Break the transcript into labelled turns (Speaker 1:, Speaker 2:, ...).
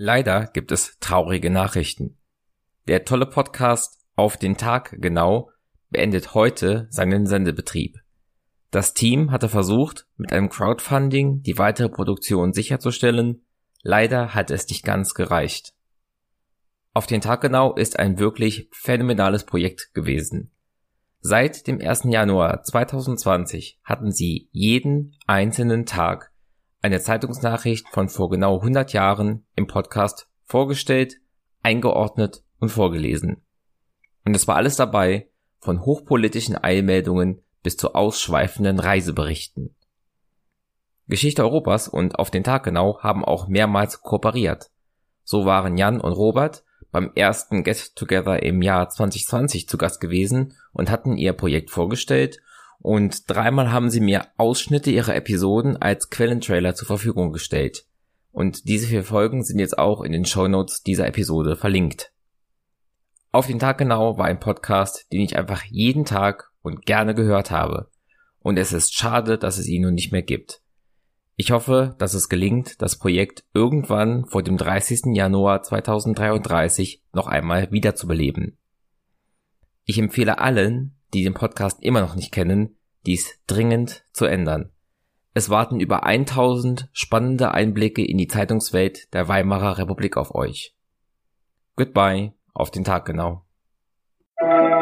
Speaker 1: Leider gibt es traurige Nachrichten. Der tolle Podcast Auf den Tag genau beendet heute seinen Sendebetrieb. Das Team hatte versucht, mit einem Crowdfunding die weitere Produktion sicherzustellen. Leider hat es nicht ganz gereicht. Auf den Tag genau ist ein wirklich phänomenales Projekt gewesen. Seit dem 1. Januar 2020 hatten sie jeden einzelnen Tag eine Zeitungsnachricht von vor genau 100 Jahren im Podcast vorgestellt, eingeordnet und vorgelesen. Und es war alles dabei, von hochpolitischen Eilmeldungen bis zu ausschweifenden Reiseberichten. Geschichte Europas und auf den Tag genau haben auch mehrmals kooperiert. So waren Jan und Robert beim ersten Get Together im Jahr 2020 zu Gast gewesen und hatten ihr Projekt vorgestellt und dreimal haben sie mir Ausschnitte ihrer Episoden als Quellentrailer zur Verfügung gestellt. Und diese vier Folgen sind jetzt auch in den Shownotes dieser Episode verlinkt. Auf den Tag genau war ein Podcast, den ich einfach jeden Tag und gerne gehört habe. Und es ist schade, dass es ihn nun nicht mehr gibt. Ich hoffe, dass es gelingt, das Projekt irgendwann vor dem 30. Januar 2033 noch einmal wiederzubeleben. Ich empfehle allen, die den Podcast immer noch nicht kennen, dies dringend zu ändern. Es warten über 1000 spannende Einblicke in die Zeitungswelt der Weimarer Republik auf euch. Goodbye, auf den Tag genau. Thank.